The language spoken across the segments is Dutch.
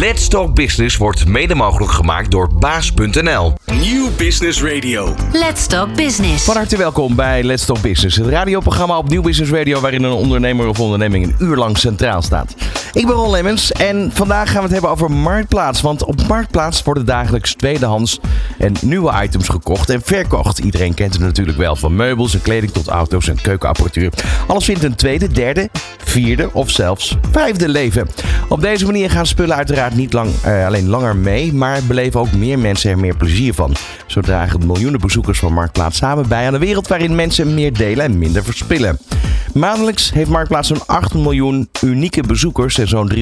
Let's Talk Business wordt mede mogelijk gemaakt door baas.nl. Nieuw Business Radio. Let's Talk Business. Van harte welkom bij Let's Talk Business, het radioprogramma op Nieuw Business Radio waarin een ondernemer of onderneming een uur lang centraal staat. Ik ben Ron Lemmens en vandaag gaan we het hebben over Marktplaats. Want op Marktplaats worden dagelijks tweedehands en nieuwe items gekocht en verkocht. Iedereen kent het natuurlijk wel, van meubels en kleding tot auto's en keukenapparatuur. Alles vindt een tweede, derde, vierde of zelfs vijfde leven. Op deze manier gaan spullen uiteraard niet lang, eh, alleen langer mee, maar beleven ook meer mensen er meer plezier van. Zo dragen miljoenen bezoekers van Marktplaats samen bij aan een wereld waarin mensen meer delen en minder verspillen. Maandelijks heeft Marktplaats zo'n 8 miljoen unieke bezoekers en zo'n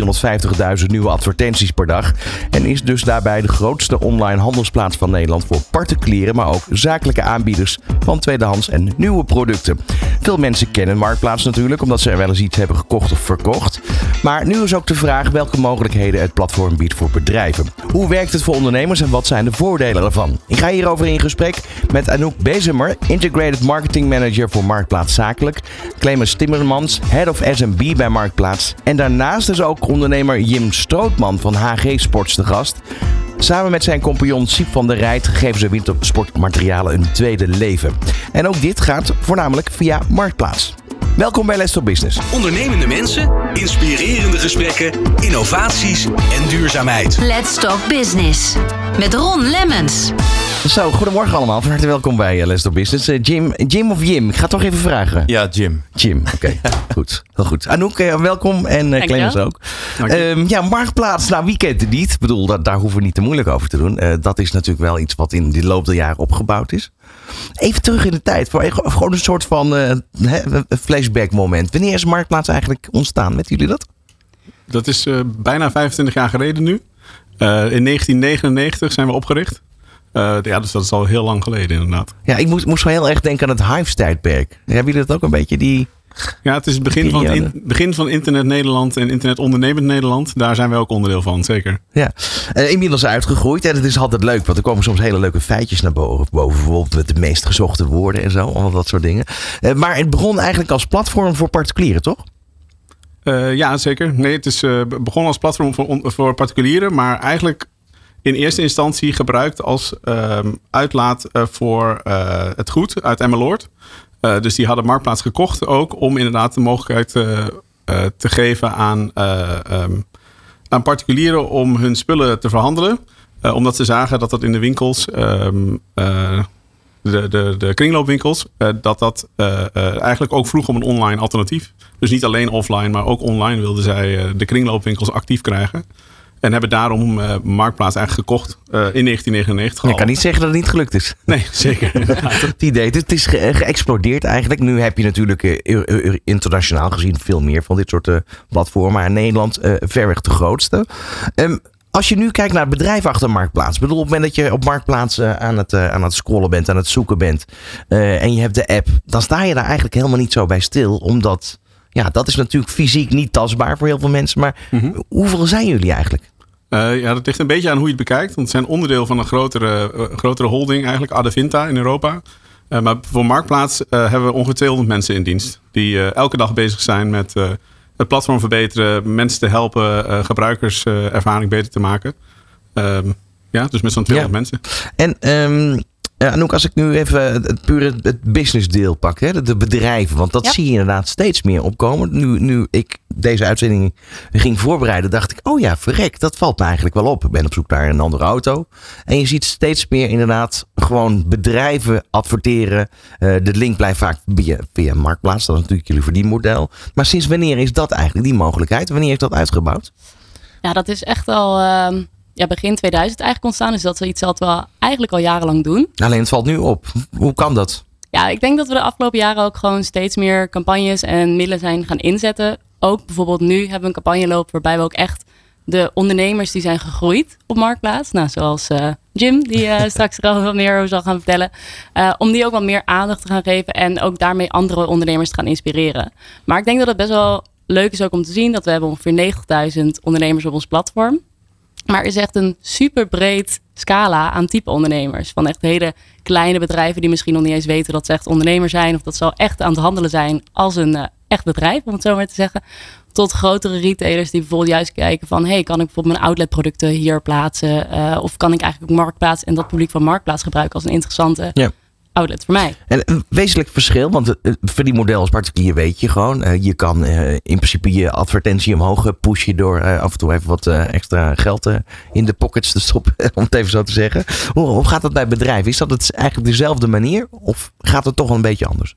350.000 nieuwe advertenties per dag. En is dus daarbij de grootste online handelsplaats van Nederland voor particulieren, maar ook zakelijke aanbieders van tweedehands en nieuwe producten. Veel mensen kennen Marktplaats natuurlijk, omdat ze er wel eens iets hebben gekocht of verkocht. Maar nu is ook de vraag welke mogelijkheden het platform biedt voor bedrijven. Hoe werkt het voor ondernemers en wat zijn de voordelen ervan? Ik ga hierover in gesprek met Anouk Bezemer, Integrated Marketing Manager voor Marktplaats Zakelijk. Clemens Timmermans, Head of SMB bij Marktplaats. En daarnaast is ook ondernemer Jim Strootman van HG Sports de gast. Samen met zijn compagnon Siep van der Rijt geven ze wintersportmaterialen een tweede leven. En ook dit gaat voornamelijk via Marktplaats. Welkom bij Let's Talk Business. Ondernemende mensen, inspirerende gesprekken, innovaties en duurzaamheid. Let's Talk Business. Met Ron Lemmens. Zo, goedemorgen allemaal. Van harte welkom bij eh, Let's Talk Business. Eh, Jim, Jim of Jim? Ik ga toch even vragen. Ja, Jim. Jim, oké. goed, heel goed. Anouk, eh, welkom. En eh, Clemens ook. Ehm, ja, Marktplaats, nou wie kent het niet? Ik bedoel, dat, daar hoeven we niet te moeilijk over te doen. Eh, dat is natuurlijk wel iets wat in de loop der jaren opgebouwd is. Even terug in de tijd. Voor gewoon een soort van eh, hè, een flashback moment. Wanneer is Marktplaats eigenlijk ontstaan? Met jullie dat? Dat is eh, bijna 25 jaar geleden nu. Eh, in 1999 zijn we opgericht. Eh, ja, dus dat is al heel lang geleden inderdaad. Ja, ik moest, moest wel heel erg denken aan het Hives-tijdperk. Hebben jullie dat ook een beetje? Die... Ja, het is het begin van, het in- Periode. begin van Internet Nederland en Internet Ondernemend Nederland. Daar zijn wij ook onderdeel van, zeker. Ja, Eh, inmiddels uitgegroeid. En het is altijd leuk, want er komen soms hele leuke feitjes naar boven. boven bijvoorbeeld met de meest gezochte woorden en zo. Al dat soort dingen. Eh, maar het begon eigenlijk als platform voor particulieren, toch? Ja, zeker. Nee, het is begonnen als platform voor, voor particulieren, maar eigenlijk in eerste instantie gebruikt als ehm, uitlaat eh, voor eh, het goed uit Emmeloord. Eh, dus die hadden Marktplaats gekocht ook om inderdaad de mogelijkheid te geven aan, eh, ehm, aan particulieren om hun spullen te verhandelen. Omdat ze zagen dat dat in de winkels, ehm, eh, de, de, de kringloopwinkels, dat dat eigenlijk ook vroeg om een online alternatief. Dus niet alleen offline, maar ook online wilden zij de kringloopwinkels actief krijgen. En hebben daarom eh, Marktplaats eigenlijk gekocht eh, in 1999 Ik kan niet zeggen dat het niet gelukt is. Nee, zeker. Het idee, het is ge- geëxplodeerd eigenlijk. Nu heb je natuurlijk eh, internationaal gezien veel meer van dit soort eh, platformen. Maar in Nederland eh verreweg de grootste. Ehm, als je nu kijkt naar het bedrijf achter Marktplaats. Bedoel, op het moment dat je op Marktplaats eh, aan, het, eh, aan het scrollen bent, aan het zoeken bent. eh, en je hebt de app. Dan sta je daar eigenlijk helemaal niet zo bij stil. Omdat, ja, dat is natuurlijk fysiek niet tastbaar voor heel veel mensen. Maar hoeveel zijn jullie eigenlijk? Eh, ja, dat ligt een beetje aan hoe je het bekijkt. Want het zijn onderdeel van een grotere, eh, grotere holding, eigenlijk Adevinta in Europa. Eh, maar voor Marktplaats hebben we ongeveer 200 mensen in dienst. Die elke dag bezig zijn met het platform verbeteren, mensen te helpen, gebruikerservaring beter te maken. Ehm, ja, dus met zo'n 200 mensen. En ehm ja, Anouk, als ik nu even het, pure het, het business deel pak, hè, de, bedrijven, want dat Ja. zie je inderdaad steeds meer opkomen. Nu, nu ik deze uitzending ging voorbereiden, dacht ik, oh ja, verrek, dat valt me eigenlijk wel op. Ik ben op zoek naar een andere auto. En je ziet steeds meer inderdaad gewoon bedrijven adverteren. Eh, de link blijft vaak via, via Marktplaats, dat is natuurlijk jullie verdienmodel. Maar sinds wanneer is dat eigenlijk, die mogelijkheid? Wanneer is dat uitgebouwd? Ja, dat is echt al ehm, ja, begin 2000 eigenlijk ontstaan. Dus dat is iets wat we eigenlijk al jarenlang doen. Alleen het valt nu op. Hoe kan dat? Ja, ik denk dat we de afgelopen jaren ook gewoon steeds meer campagnes en middelen zijn gaan inzetten. Ook bijvoorbeeld nu hebben we een campagne lopen waarbij we ook echt de ondernemers die zijn gegroeid op Marktplaats. Nou, zoals eh, Jim, die eh, straks er al wat meer over zal gaan vertellen. eh, om die ook wat meer aandacht te gaan geven en ook daarmee andere ondernemers te gaan inspireren. Maar ik denk dat het best wel leuk is ook om te zien dat we hebben ongeveer 90.000 ondernemers op ons platform. Maar er is echt een super breed scala aan type ondernemers. Van echt hele kleine bedrijven die misschien nog niet eens weten dat ze echt ondernemer zijn. Of dat ze al echt aan het handelen zijn als een, eh, echt bedrijf, om het zo maar te zeggen. Tot grotere retailers die bijvoorbeeld juist kijken van... hey, kan ik bijvoorbeeld mijn outletproducten hier plaatsen? Uh, of kan ik eigenlijk ook Marktplaats en dat publiek van Marktplaats gebruiken als een interessante Ja. Outlet voor mij? En een wezenlijk verschil, want het het verdienmodel als particulier weet je gewoon. Eh, je kan eh, in principe je advertentie omhoog eh, pushen door eh, af en toe even wat eh, extra geld eh, in de pockets te stoppen, om het even zo te zeggen. Hoe, hoe gaat dat bij bedrijven? Is dat het eigenlijk dezelfde manier of gaat het toch wel een beetje anders?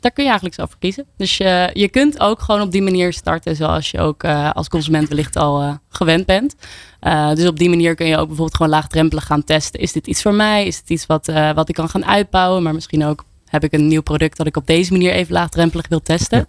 Daar kun je eigenlijk zelf voor kiezen. Dus je, je kunt ook gewoon op die manier starten zoals je ook eh, als consument wellicht al eh, gewend bent. Eh, dus op die manier kun je ook bijvoorbeeld gewoon laagdrempelig gaan testen. Is dit iets voor mij? Is het iets wat, eh, wat ik kan gaan uitbouwen? Maar misschien ook heb ik een nieuw product dat ik op deze manier even laagdrempelig wil testen.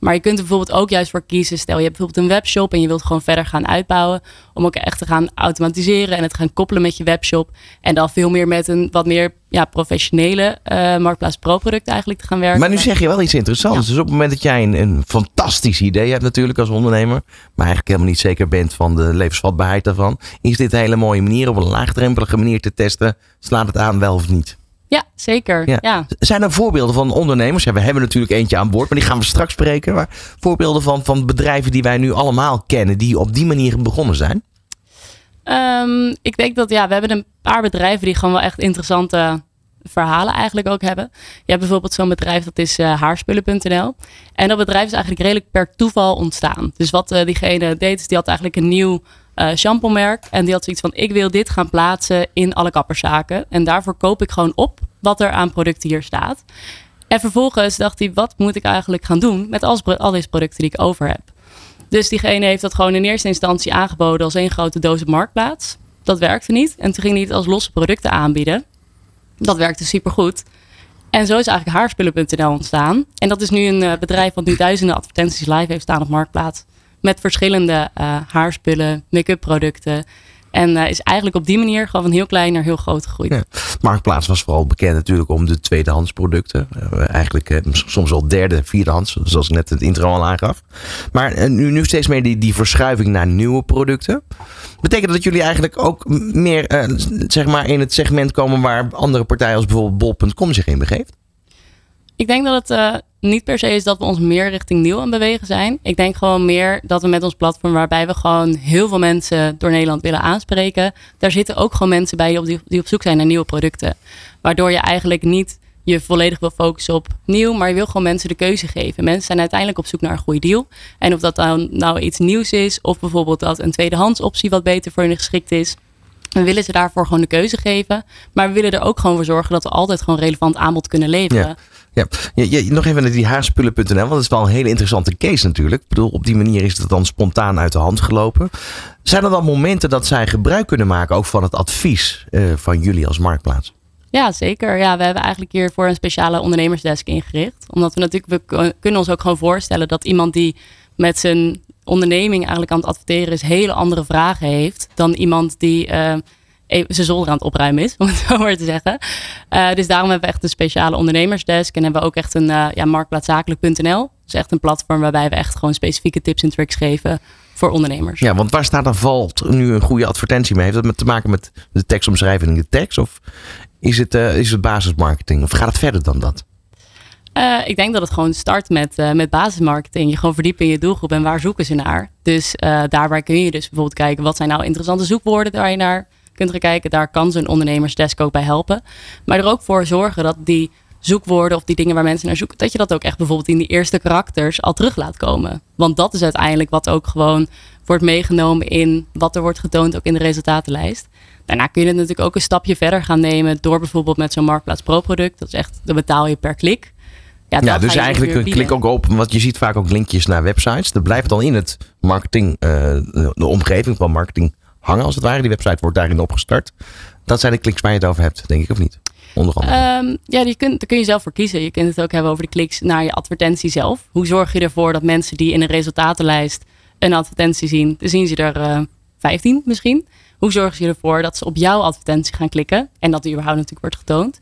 Maar je kunt er bijvoorbeeld ook juist voor kiezen. Stel je hebt bijvoorbeeld een webshop en je wilt gewoon verder gaan uitbouwen. Om ook echt te gaan automatiseren en het gaan koppelen met je webshop. En dan veel meer met een wat meer ja, professionele eh Marktplaats Pro product eigenlijk te gaan werken. Maar nu zeg je wel iets interessants. Dus op het moment dat jij een, een fantastisch idee hebt natuurlijk als ondernemer, maar eigenlijk helemaal niet zeker bent van de levensvatbaarheid daarvan, is dit een hele mooie manier op een laagdrempelige manier te testen. Slaat het aan wel of niet? Ja, zeker. Ja. ja. Zijn er voorbeelden van ondernemers? Ja, we hebben natuurlijk eentje aan boord, maar die gaan we straks spreken. Maar voorbeelden van, van bedrijven die wij nu allemaal kennen, die op die manier begonnen zijn? Ehm, ik denk dat ja, we hebben een paar bedrijven die gewoon wel echt interessante verhalen eigenlijk ook hebben. Je hebt bijvoorbeeld zo'n bedrijf dat is eh, haarspullen.nl. En dat bedrijf is eigenlijk redelijk per toeval ontstaan. Dus wat eh, diegene deed is die had eigenlijk een nieuw eh shampoo merk. En die had zoiets van ik wil dit gaan plaatsen in alle kapperszaken. En daarvoor koop ik gewoon op wat er aan producten hier staat. En vervolgens dacht hij wat moet ik eigenlijk gaan doen met al deze producten die ik over heb. Dus diegene heeft dat gewoon in eerste instantie aangeboden als één grote doos op marktplaats. Dat werkte niet. En toen ging hij het als losse producten aanbieden. Dat werkte supergoed. En zo is eigenlijk haarspullen.nl ontstaan. En dat is nu een eh, bedrijf wat nu duizenden advertenties live heeft staan op marktplaats. Met verschillende eh, haarspullen, make-up producten. En eh, is eigenlijk op die manier gewoon van heel klein naar heel groot gegroeid. Ja. Marktplaats was vooral bekend natuurlijk om de tweedehands producten. Eh, eigenlijk soms wel derde, vierdehands, zoals ik net het intro al aangaf. Maar nu, nu steeds meer die, die verschuiving naar nieuwe producten. Betekent dat jullie eigenlijk ook meer zeg maar in het segment komen waar andere partijen als bijvoorbeeld bol.com zich in begeeft? Ik denk dat het niet per se is dat we ons meer richting nieuw aan bewegen zijn. Ik denk gewoon meer dat we met ons platform, waarbij we gewoon heel veel mensen door Nederland willen aanspreken, daar zitten ook gewoon mensen bij die op, die, op zoek zijn naar nieuwe producten. Waardoor je eigenlijk niet je volledig wil focussen op nieuw, maar je wil gewoon mensen de keuze geven. Mensen zijn uiteindelijk op zoek naar een goede deal. En of dat dan nou iets nieuws is, of bijvoorbeeld dat een tweedehands optie wat beter voor hen geschikt is. We willen ze daarvoor gewoon de keuze geven. Maar we willen er ook gewoon voor zorgen dat we altijd gewoon relevant aanbod kunnen leveren. Ja, nog even naar die haarspullen.nl, want dat is wel een hele interessante case natuurlijk. Ik bedoel, op die manier is het dan spontaan uit de hand gelopen. Zijn er dan momenten dat zij gebruik kunnen maken ook van het advies eh, van jullie als marktplaats? Ja, zeker. Ja, we hebben eigenlijk hiervoor een speciale ondernemersdesk ingericht. Omdat we natuurlijk, we kunnen ons ook gewoon voorstellen dat iemand die met zijn onderneming eigenlijk aan het adverteren is, hele andere vragen heeft dan iemand die eh, even zijn zolder aan het opruimen is, om het zo maar te zeggen. Eh, dus daarom hebben we echt een speciale ondernemersdesk en hebben we ook echt een uh, ja, marktplaatzakelijk.nl. Dus echt een platform waarbij we echt gewoon specifieke tips en tricks geven voor ondernemers. Ja, want waar staat dan valt nu een goede advertentie mee? Heeft dat met te maken met de tekstomschrijving in de tekst? Of is het, uh, is het basismarketing? Of gaat het verder dan dat? Uh, ik denk dat het gewoon start met, uh, met basismarketing. Je gewoon verdiepen in je doelgroep en waar zoeken ze naar. Dus uh, daarbij kun je dus bijvoorbeeld kijken wat zijn nou interessante zoekwoorden waar je naar kunt gaan kijken. Daar kan zo'n ondernemersdesk ook bij helpen. Maar er ook voor zorgen dat die zoekwoorden of die dingen waar mensen naar zoeken, dat je dat ook echt bijvoorbeeld in die eerste karakters al terug laat komen. Want dat is uiteindelijk wat ook gewoon wordt meegenomen in wat er wordt getoond ook in de resultatenlijst. Daarna kun je het natuurlijk ook een stapje verder gaan nemen door bijvoorbeeld met zo'n Marktplaats Pro product. Dat is echt, dan betaal je per klik. Ja, ja dus eigenlijk een klik ook op, want je ziet vaak ook linkjes naar websites. Dat blijft dan in het marketing, uh, de omgeving van marketing hangen als het ware. Die website wordt daarin opgestart. Dat zijn de kliks waar je het over hebt, denk ik, of niet? Onder andere. Um, ja, die kun, daar kun je zelf voor kiezen. Je kunt het ook hebben over de kliks naar je advertentie zelf. Hoe zorg je ervoor dat mensen die in een resultatenlijst een advertentie zien, dan zien ze er uh, 15 misschien. Hoe zorgen je ervoor dat ze op jouw advertentie gaan klikken en dat die überhaupt natuurlijk wordt getoond?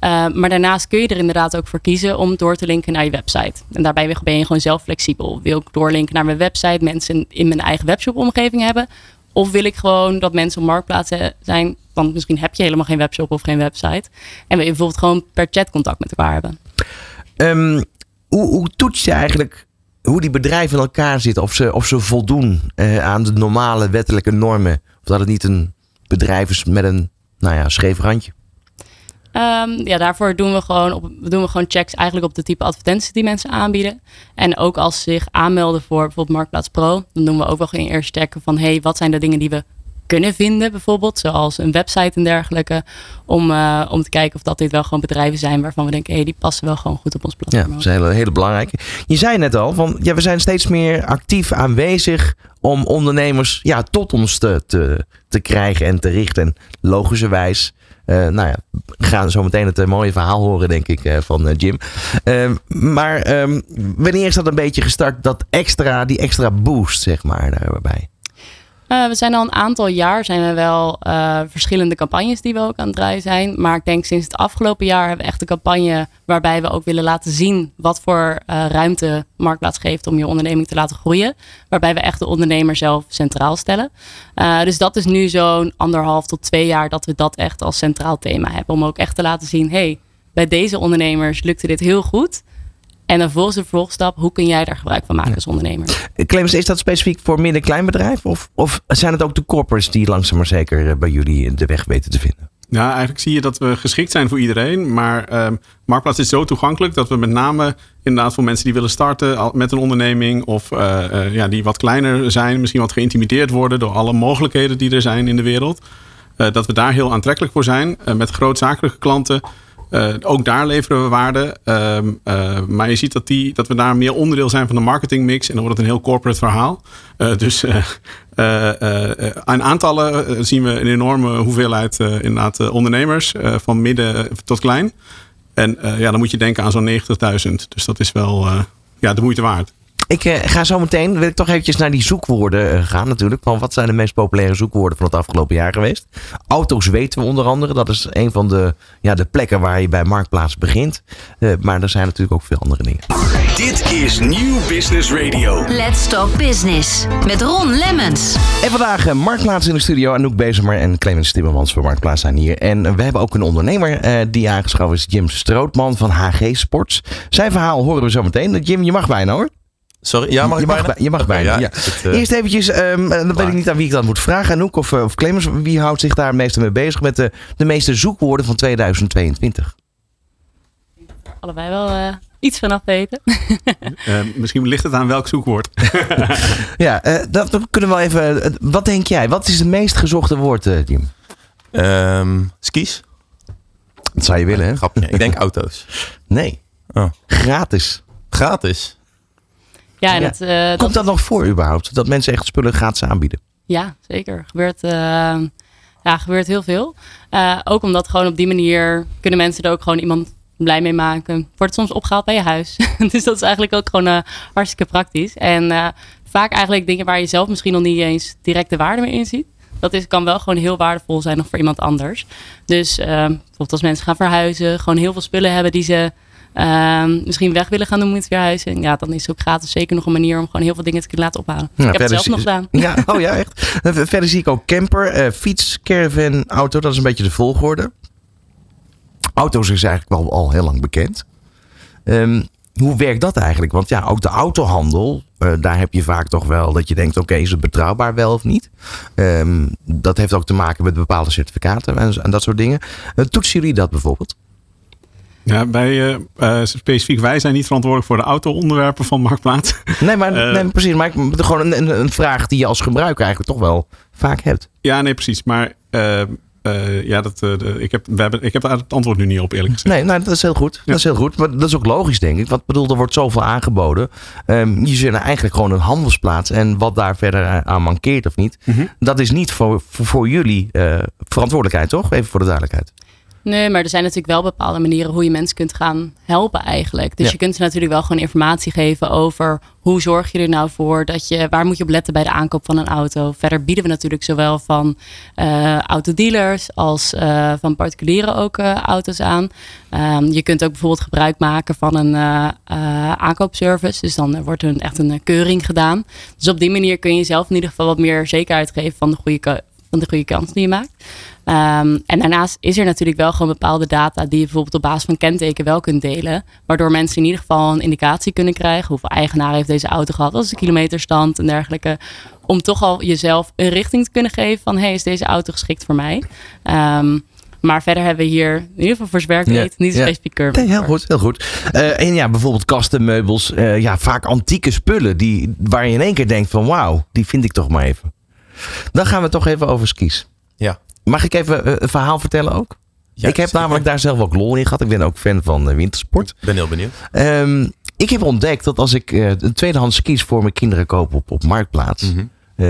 Uh, maar daarnaast kun je er inderdaad ook voor kiezen om door te linken naar je website. En daarbij ben je gewoon zelf flexibel. Wil ik doorlinken naar mijn website, mensen in mijn eigen webshop-omgeving hebben? Of wil ik gewoon dat mensen op marktplaatsen zijn? Want misschien heb je helemaal geen webshop of geen website. En je bijvoorbeeld gewoon per chat contact met elkaar hebben. Um, hoe, hoe toets je eigenlijk hoe die bedrijven in elkaar zitten. Of ze, of ze voldoen eh, aan de normale wettelijke normen. Of dat het niet een bedrijf is met een nou ja, scheef randje. Ehm, ja, daarvoor doen we, gewoon doen we gewoon checks eigenlijk op de type advertenties die mensen aanbieden. En ook als ze zich aanmelden voor bijvoorbeeld Marktplaats Pro, dan doen we ook wel gewoon eerst checken van hey, wat zijn de dingen die we kunnen vinden, bijvoorbeeld, zoals een website en dergelijke. Om, uh, om te kijken of dat dit wel gewoon bedrijven zijn waarvan we denken, hé, hey, die passen wel gewoon goed op ons platform. Ja, dat is een hele, hele belangrijke. Je zei net al, van, ja, we zijn steeds meer actief aanwezig om ondernemers ja, tot ons te, te, te krijgen en te richten. En logischerwijs nou ja, we gaan zo meteen het uh, mooie verhaal horen, denk ik, uh, van Jim. Ehm, maar um, wanneer is dat een beetje gestart, dat extra, die extra boost, zeg maar, daarbij? Uh, we zijn al een aantal jaar zijn er wel uh, verschillende campagnes die we ook aan het draaien zijn. Maar ik denk sinds het afgelopen jaar hebben we echt een campagne waarbij we ook willen laten zien wat voor uh, ruimte Marktplaats geeft om je onderneming te laten groeien. Waarbij we echt de ondernemer zelf centraal stellen. dus dat is nu zo'n anderhalf tot twee jaar dat we dat echt als centraal thema hebben. Om ook echt te laten zien, hey, bij deze ondernemers lukte dit heel goed. En dan volgens de vervolgstap, hoe kun jij daar gebruik van maken als ondernemer? Clemens, is dat specifiek voor midden- en kleinbedrijf? Of, of zijn het ook de corporates die langzaam maar zeker bij jullie de weg weten te vinden? Ja, eigenlijk zie je dat we geschikt zijn voor iedereen. Maar um, Marktplaats is zo toegankelijk dat we met name inderdaad voor mensen die willen starten met een onderneming. Of uh, uh, ja, die wat kleiner zijn, misschien wat geïntimideerd worden door alle mogelijkheden die er zijn in de wereld. Uh, dat we daar heel aantrekkelijk voor zijn. met grootzakelijke klanten uh, ook daar leveren we waarde. Uh, uh, maar je ziet dat, die, dat we daar meer onderdeel zijn van de marketingmix. En dan wordt het een heel corporate verhaal. dus aan aantallen zien we een enorme hoeveelheid inderdaad, ondernemers. van midden tot klein. En ja, dan moet je denken aan zo'n 90.000. Dus dat is wel ja, de moeite waard. Ik uh, ga zo meteen, wil ik toch eventjes naar die zoekwoorden uh, gaan natuurlijk. Van wat zijn de meest populaire zoekwoorden van het afgelopen jaar geweest? Auto's weten we onder andere. Dat is een van de, ja, de plekken waar je bij Marktplaats begint. Uh, maar er zijn natuurlijk ook veel andere dingen. Dit is Nieuw Business Radio. Let's Talk Business. Met Ron Lemmens. En vandaag Marktplaats in de studio. Anouk Bezemer en Clemens Timmermans van Marktplaats zijn hier. En we hebben ook een ondernemer die aangeschoven is. Jim Strootman van HG Sports. Zijn verhaal horen we zo meteen. Jim, je mag bijna hoor. Sorry, ja, mag je, mag bijna? bij, je mag bijna. Ja, ja. Het, uh, Eerst eventjes, um, dan weet ik niet aan wie ik dat moet vragen. Anouk of, of Clemens, wie houdt zich daar het meeste mee bezig met de, de meeste zoekwoorden van 2022? Allebei wel uh, iets vanaf weten. uh, misschien ligt het aan welk zoekwoord. ja, dat kunnen we wel even. wat denk jij? Wat is het meest gezochte woord, Jim? Um, skis. Dat zou je willen, hè? Grapje. Ik denk auto's. Nee. Oh. Gratis. Gratis? Ja, en het, uh, Komt dat... dat nog voor überhaupt? Dat mensen echt spullen gratis aanbieden? Ja, zeker. Gebeurt, uh, ja, gebeurt heel veel. Uh, ook omdat gewoon op die manier kunnen mensen er ook gewoon iemand blij mee maken. Wordt soms opgehaald bij je huis. dus dat is eigenlijk ook gewoon hartstikke praktisch. En vaak eigenlijk dingen waar je zelf misschien nog niet eens direct de waarde mee inziet. Dat is, kan wel gewoon heel waardevol zijn nog voor iemand anders. Dus bijvoorbeeld als mensen gaan verhuizen, gewoon heel veel spullen hebben die ze Um, misschien weg willen gaan doen met. Ja, dan is het ook gratis zeker nog een manier om gewoon heel veel dingen te kunnen laten ophalen. Ik heb het zelf nog gedaan. Ja, oh ja, echt. verder zie ik ook camper, uh, fiets, caravan, auto. Dat is een beetje de volgorde. Auto's is eigenlijk wel al heel lang bekend. Um, hoe werkt dat eigenlijk? Want ja, ook de autohandel, uh, daar heb je vaak toch wel dat je denkt: oké, okay, is het betrouwbaar wel of niet? Um, dat heeft ook te maken met bepaalde certificaten en, en dat soort dingen. Uh, toetsen jullie dat bijvoorbeeld? Ja, wij, uh, specifiek wij zijn niet verantwoordelijk voor de auto-onderwerpen van Marktplaats. Nee, maar uh, nee, precies. Maar ik, gewoon een, een, vraag die je als gebruiker eigenlijk toch wel vaak hebt. Ja, nee, precies. Maar ja, dat, de, ik, heb, we hebben, ik heb het antwoord nu niet op, eerlijk gezegd. Nee, nou, dat is heel goed. Ja. Dat is heel goed. Maar dat is ook logisch, denk ik. Want bedoel, er wordt zoveel aangeboden. Um, je zit eigenlijk gewoon een handelsplaats. En wat daar verder aan mankeert of niet, mm -hmm. dat is niet voor, voor, voor jullie verantwoordelijkheid, toch? Even voor de duidelijkheid. Nee, maar er zijn natuurlijk wel bepaalde manieren hoe je mensen kunt gaan helpen eigenlijk. Dus ja. je kunt ze natuurlijk wel gewoon informatie geven over hoe zorg je er nou voor dat je, waar moet je op letten bij de aankoop van een auto. Verder bieden we natuurlijk zowel van uh, autodealers als uh, van particulieren ook uh, auto's aan. Um, je kunt ook bijvoorbeeld gebruik maken van een aankoopservice. Dus dan wordt er echt een keuring gedaan. Dus op die manier kun je zelf in ieder geval wat meer zekerheid geven van de goede van de goede kans die je maakt. Ehm, en daarnaast is er natuurlijk wel gewoon bepaalde data die je bijvoorbeeld op basis van kenteken wel kunt delen. Waardoor mensen in ieder geval een indicatie kunnen krijgen. Hoeveel eigenaar heeft deze auto gehad? Wat is de kilometerstand en dergelijke. Om toch al jezelf een richting te kunnen geven van hey, is deze auto geschikt voor mij? Ehm, maar verder hebben we hier, in ieder geval voor zwerk Ja, niet, niet ja. specifiek curve. Nee, heel goed, heel goed. Eh, en ja, bijvoorbeeld kasten, meubels, eh, ja, vaak antieke spullen die, waar je in één keer denkt van wauw, die vind ik toch maar even. Dan gaan we toch even over skis. Ja. Mag ik even eh, een verhaal vertellen ook? Ja, ik heb zeker. namelijk daar zelf ook lol in gehad. Ik ben ook fan van eh, wintersport. Ben heel benieuwd. Ehm, ik heb ontdekt dat als ik eh, een tweedehands skis voor mijn kinderen koop op, op Marktplaats... Mhm.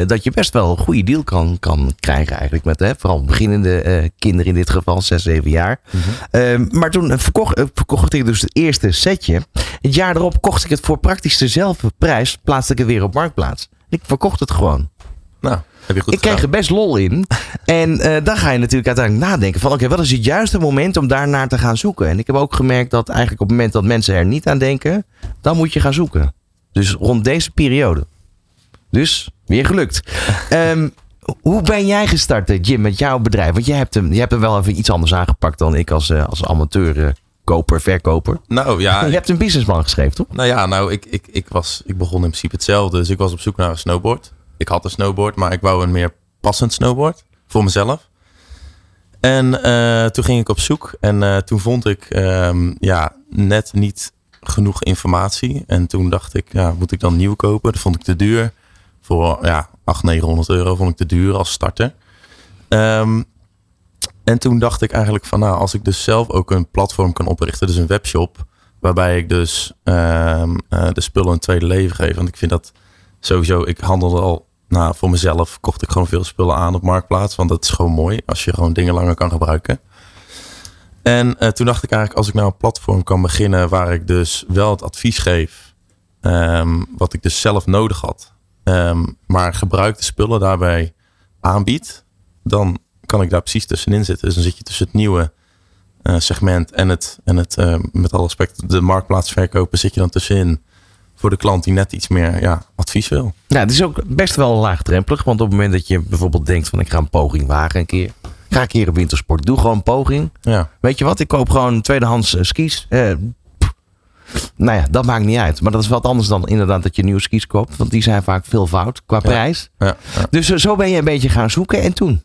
dat je best wel een goede deal kan, kan krijgen eigenlijk. Met hè, vooral beginnende kinderen in dit geval, 6, 7 jaar. Ehm, maar toen verkocht, verkocht ik dus het eerste setje. Het jaar erop kocht ik het voor praktisch dezelfde prijs. Plaatste ik het weer op Marktplaats. Ik verkocht het gewoon. Nou, heb je goed ik kreeg er best lol in. En eh, dan ga je natuurlijk uiteindelijk nadenken van... oké, wat is het juiste moment om daarnaar te gaan zoeken? En ik heb ook gemerkt dat eigenlijk op het moment dat mensen er niet aan denken... dan moet je gaan zoeken. Dus rond deze periode. Dus, weer gelukt. Ehm, hoe ben jij gestart, eh, Jim, met jouw bedrijf? Want jij hebt hem, je hebt hem wel even iets anders aangepakt dan ik als, eh, als amateur koper, verkoper. Nou ja, je hebt een businessplan geschreven, toch? Nou ja, nou, ik, ik, ik, was, ik begon in principe hetzelfde. Dus ik was op zoek naar een snowboard. Ik had een snowboard, maar ik wou een meer passend snowboard voor mezelf. En eh, toen ging ik op zoek en eh, toen vond ik ehm, ja, net niet genoeg informatie. En toen dacht ik, ja, moet ik dan nieuw kopen? Dat vond ik te duur. Voor ja, 800, 900 euro vond ik te duur als starter. Ehm, en toen dacht ik eigenlijk van, nou, als ik dus zelf ook een platform kan oprichten, dus een webshop, waarbij ik dus ehm, eh, de spullen een tweede leven geef. Want ik vind dat sowieso, ik handelde al, nou, voor mezelf kocht ik gewoon veel spullen aan op Marktplaats, want dat is gewoon mooi als je gewoon dingen langer kan gebruiken. En eh, toen dacht ik eigenlijk, als ik nou een platform kan beginnen waar ik dus wel het advies geef, ehm, wat ik dus zelf nodig had, ehm, maar gebruikte spullen daarbij aanbied, dan kan ik daar precies tussenin zitten. Dus dan zit je tussen het nieuwe eh, segment en het, en het eh, met alle respect, de marktplaats verkopen, zit je dan tussenin voor de klant die net iets meer ja, advies wil. Nou, het is ook best wel laagdrempelig. Want op het moment dat je bijvoorbeeld denkt van ik ga een poging wagen een keer. Ik ga een keer op wintersport. Doe gewoon een poging. Ja, Weet je wat? Ik koop gewoon tweedehands eh, skis. Eh, nou ja, dat maakt niet uit. Maar dat is wat anders dan inderdaad dat je nieuwe skis koopt. Want die zijn vaak veel fout qua prijs. ja, ja. Dus eh, zo ben je een beetje gaan zoeken. En toen?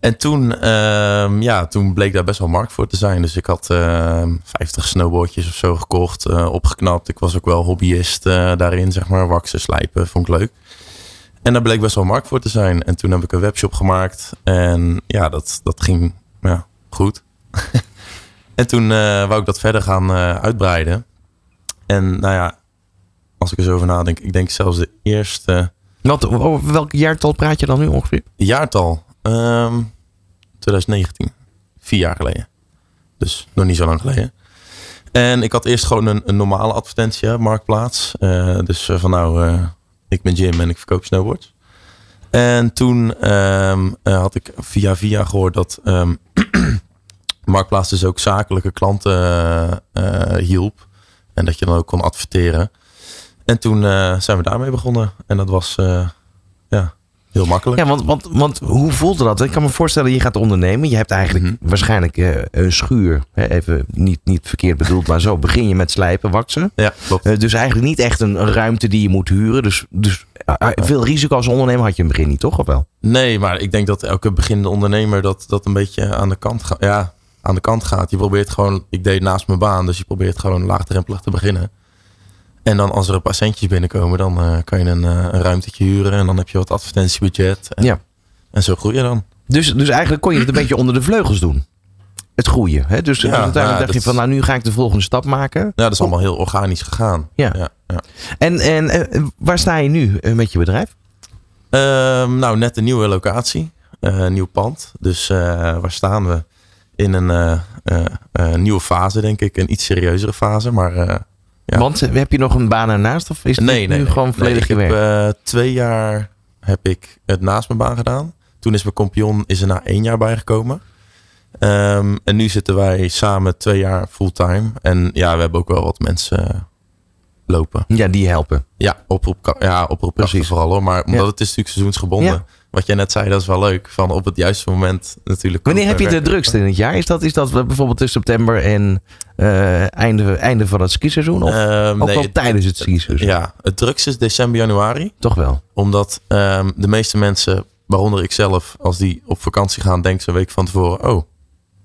En toen, ehm, ja, toen bleek daar best wel markt voor te zijn. Dus ik had ehm 50 snowboardjes of zo gekocht, eh, opgeknapt. Ik was ook wel hobbyist eh, daarin, zeg maar. Waksen, slijpen, vond ik leuk. En daar bleek best wel markt voor te zijn. En toen heb ik een webshop gemaakt. En ja, dat, dat ging ja, goed. en toen eh, wou ik dat verder gaan uitbreiden. En nou ja, als ik er zo over nadenk, ik denk zelfs de eerste Wat, over welk jaartal praat je dan nu ongeveer? jaartal. Ehm 2019. Vier jaar geleden. Dus nog niet zo lang geleden. En ik had eerst gewoon een, een normale advertentie, marktplaats. Eh, dus eh, van nou, eh, ik ben Jim en ik verkoop snowboards. En toen ehm, eh, had ik via via gehoord dat ehm, marktplaats dus ook zakelijke klanten hielp. En dat je dan ook kon adverteren. En toen zijn we daarmee begonnen. En dat was heel makkelijk. Ja, want, want, want hoe voelde dat? Ik kan me voorstellen, je gaat ondernemen. Je hebt eigenlijk Mhm. waarschijnlijk eh, een schuur. Hè, even niet, niet verkeerd bedoeld, maar zo begin je met slijpen, waksen. Ja, klopt. Eh, dus eigenlijk niet echt een, een ruimte die je moet huren. Dus, dus eh, veel risico als ondernemer had je in het begin niet, toch? Of wel? Nee, maar ik denk dat elke beginnende ondernemer dat, dat een beetje aan de kant gaat. Ja, aan de kant gaat. Je probeert gewoon, ik deed naast mijn baan, dus je probeert gewoon laagdrempelig te beginnen. En dan als er een paar centjes binnenkomen, dan eh, kan je een, eh, een ruimtetje huren en dan heb je wat advertentiebudget. En, Ja. en zo groei je dan. Dus, dus eigenlijk kon je het een beetje onder de vleugels doen. Het groeien. Hè? Dus, dus Ja, uiteindelijk ja, dacht je van, nou nu ga ik de volgende stap maken. Ja, dat is allemaal heel organisch gegaan. Ja. ja, ja. En, en eh, waar sta je nu met je bedrijf? Ehm, nou, net een nieuwe locatie. een nieuw pand. Dus waar staan we? In een nieuwe fase, denk ik. Een iets serieuzere fase. Maar Ja. Want eh, heb je nog een baan ernaast? Of is het nee, nu nee. gewoon Nee, volledig ik heb werk? eh, twee jaar heb ik het naast mijn baan gedaan. Toen is mijn kompion is er na één jaar bijgekomen. Ehm, en nu zitten wij samen twee jaar fulltime. En ja, we hebben ook wel wat mensen lopen. Ja, die helpen. Ja, oproep, ja, Precies. vooral hoor. Maar omdat Ja. het is natuurlijk seizoensgebonden. Ja. Wat jij net zei, dat is wel leuk. Van op het juiste moment natuurlijk. Wanneer heb je de drukste in het jaar? Is dat, is dat bijvoorbeeld tussen september en eh, einde, einde van het skiseizoen? Of Ehm, ook nee, wel het- tijdens het skiseizoen? Ja, het drukste is december, januari. Toch wel? Omdat ehm, de meeste mensen, waaronder ik zelf, als die op vakantie gaan, denken ze een week van tevoren: oh,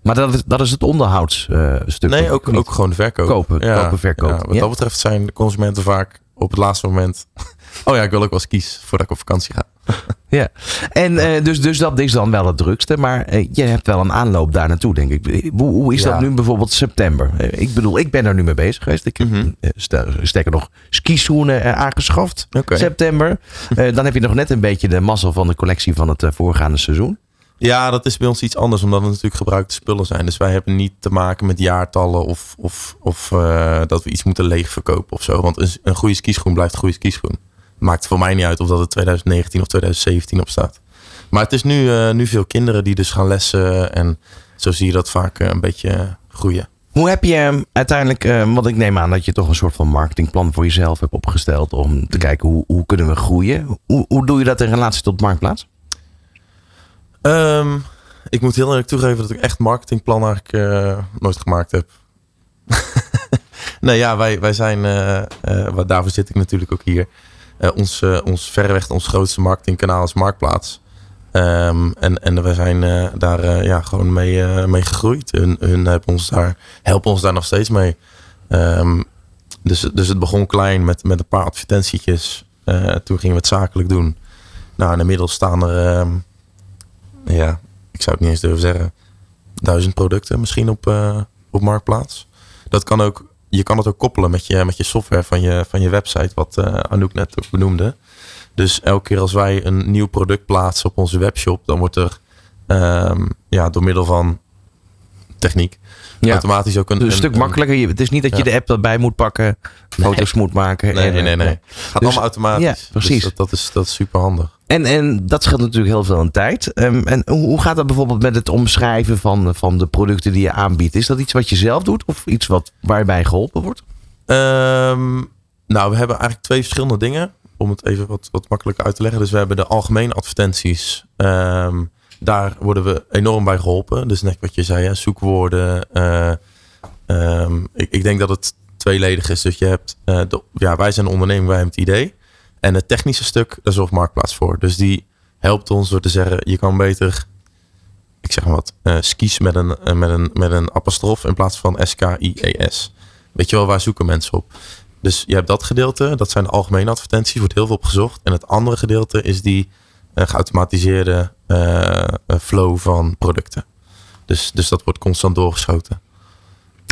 Maar dat is, dat is het onderhoudsstuk. nee, ook, ook gewoon de verkoop. Kopen, kopen, verkopen. wat Ja. dat betreft zijn de consumenten vaak op het laatste moment. oh ja, ik wil ook wel eens kiezen voordat ik op vakantie ga. Ja. En eh, dus, dus dat is dan wel het drukste. Maar eh, je hebt wel een aanloop daar naartoe, denk ik. Hoe, hoe is dat nu bijvoorbeeld september? Eh, ik bedoel, ik ben er nu mee bezig geweest. Ik heb Mhm. eh, ster- sterker nog skischoenen eh, aangeschaft. Oké. September. Eh, dan heb je nog net een beetje de mazzel van de collectie van het eh, voorgaande seizoen. Ja, dat is bij ons iets anders, omdat het natuurlijk gebruikte spullen zijn. Dus wij hebben niet te maken met jaartallen of, of, of eh, dat we iets moeten leegverkopen of zo. Want een, een goede skischoen blijft een goede skischoen. Maakt voor mij niet uit of dat het 2019 of 2017 op staat. Maar het is nu, eh, nu veel kinderen die dus gaan lessen. En zo zie je dat vaak eh, een beetje groeien. Hoe heb je eh, uiteindelijk, eh, want ik neem aan dat je toch een soort van marketingplan voor jezelf hebt opgesteld om te kijken hoe, hoe kunnen we groeien? Hoe, hoe doe je dat in relatie tot Marktplaats? Ehm, ik moet heel eerlijk toegeven dat ik echt marketingplan eigenlijk eh, nooit gemaakt heb. nee, ja, wij, wij zijn, wat daarvoor zit ik natuurlijk ook hier. Eh, ons, eh, ons verreweg ons grootste marketingkanaal is Marktplaats. Ehm, en, en we zijn eh, daar ja, gewoon mee, mee gegroeid. Hun, hun helpen, ons daar, helpen ons daar nog steeds mee. Ehm, dus, dus het begon klein met, met een paar advertentietjes. Toen gingen we het zakelijk doen. Nou, inmiddels staan er, ehm, ja, ik zou het niet eens durven zeggen, duizend producten misschien op, op Marktplaats. Dat kan ook, je kan het ook koppelen met je, met je software van je, van je website, wat eh, Anouk net ook benoemde. Dus elke keer als wij een nieuw product plaatsen op onze webshop, dan wordt er ehm, ja, door middel van techniek Ja. automatisch ook een, Dus een stuk makkelijker. Je- Het is niet dat je Ja. de app erbij moet pakken, foto's moet maken. Nee, en, nee, nee. nee. Het gaat Dus- allemaal automatisch. ja, Dus precies. dat, dat, is, dat is super handig. En, en dat scheelt natuurlijk heel veel aan tijd. Ehm, en hoe gaat dat bijvoorbeeld met het omschrijven van, van de producten die je aanbiedt? Is dat iets wat je zelf doet of iets wat, waarbij geholpen wordt? Ehm, nou, we hebben eigenlijk twee verschillende dingen. Om het even wat, wat makkelijker uit te leggen. Dus we hebben de algemene advertenties. Ehm, daar worden we enorm bij geholpen. Dus net wat je zei, hè, zoekwoorden. eh, ik, ik denk dat het tweeledig is. Dus je hebt, eh, ja, wij zijn een onderneming, wij hebben het idee. En het technische stuk, daar zorgt Marktplaats voor. Dus die helpt ons door te zeggen, je kan beter, ik zeg maar wat, skis met een, eh, met, een, met een apostrof in plaats van S-K-I-E-S. Weet je wel, waar zoeken mensen op? Dus je hebt dat gedeelte, dat zijn de algemene advertenties, wordt heel veel op gezocht. En het andere gedeelte is die eh, geautomatiseerde flow van producten. Dus, dus dat wordt constant doorgeschoten.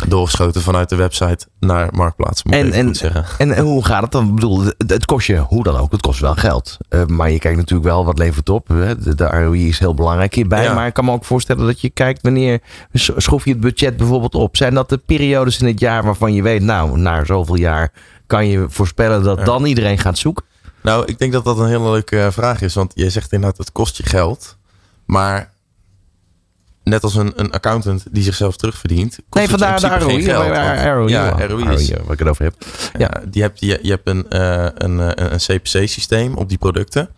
Doorgeschoten vanuit de website naar Marktplaats, moet En- en-. En, en hoe gaat het dan? Ik bedoel, het, het kost je, hoe dan ook, het kost wel geld. Eh, maar je kijkt natuurlijk wel wat levert op. Hè? De, de ROI is heel belangrijk hierbij. Ja. Maar ik kan me ook voorstellen dat je kijkt wanneer sch- schroef je het budget bijvoorbeeld op. Zijn dat de periodes in het jaar waarvan je weet, nou, na zoveel jaar kan je voorspellen dat Ja. dan iedereen gaat zoeken? Nou, ik denk dat dat een hele leuke eh, vraag is. Want je zegt inderdaad, het kost je geld. Maar net als een, een accountant die zichzelf terugverdient. Nee, vandaar de ROI. geld, Ja, ROI is, waar ik het over heb. ja, die hebt, je, je hebt een, eh, een, eh, een CPC-systeem op die producten.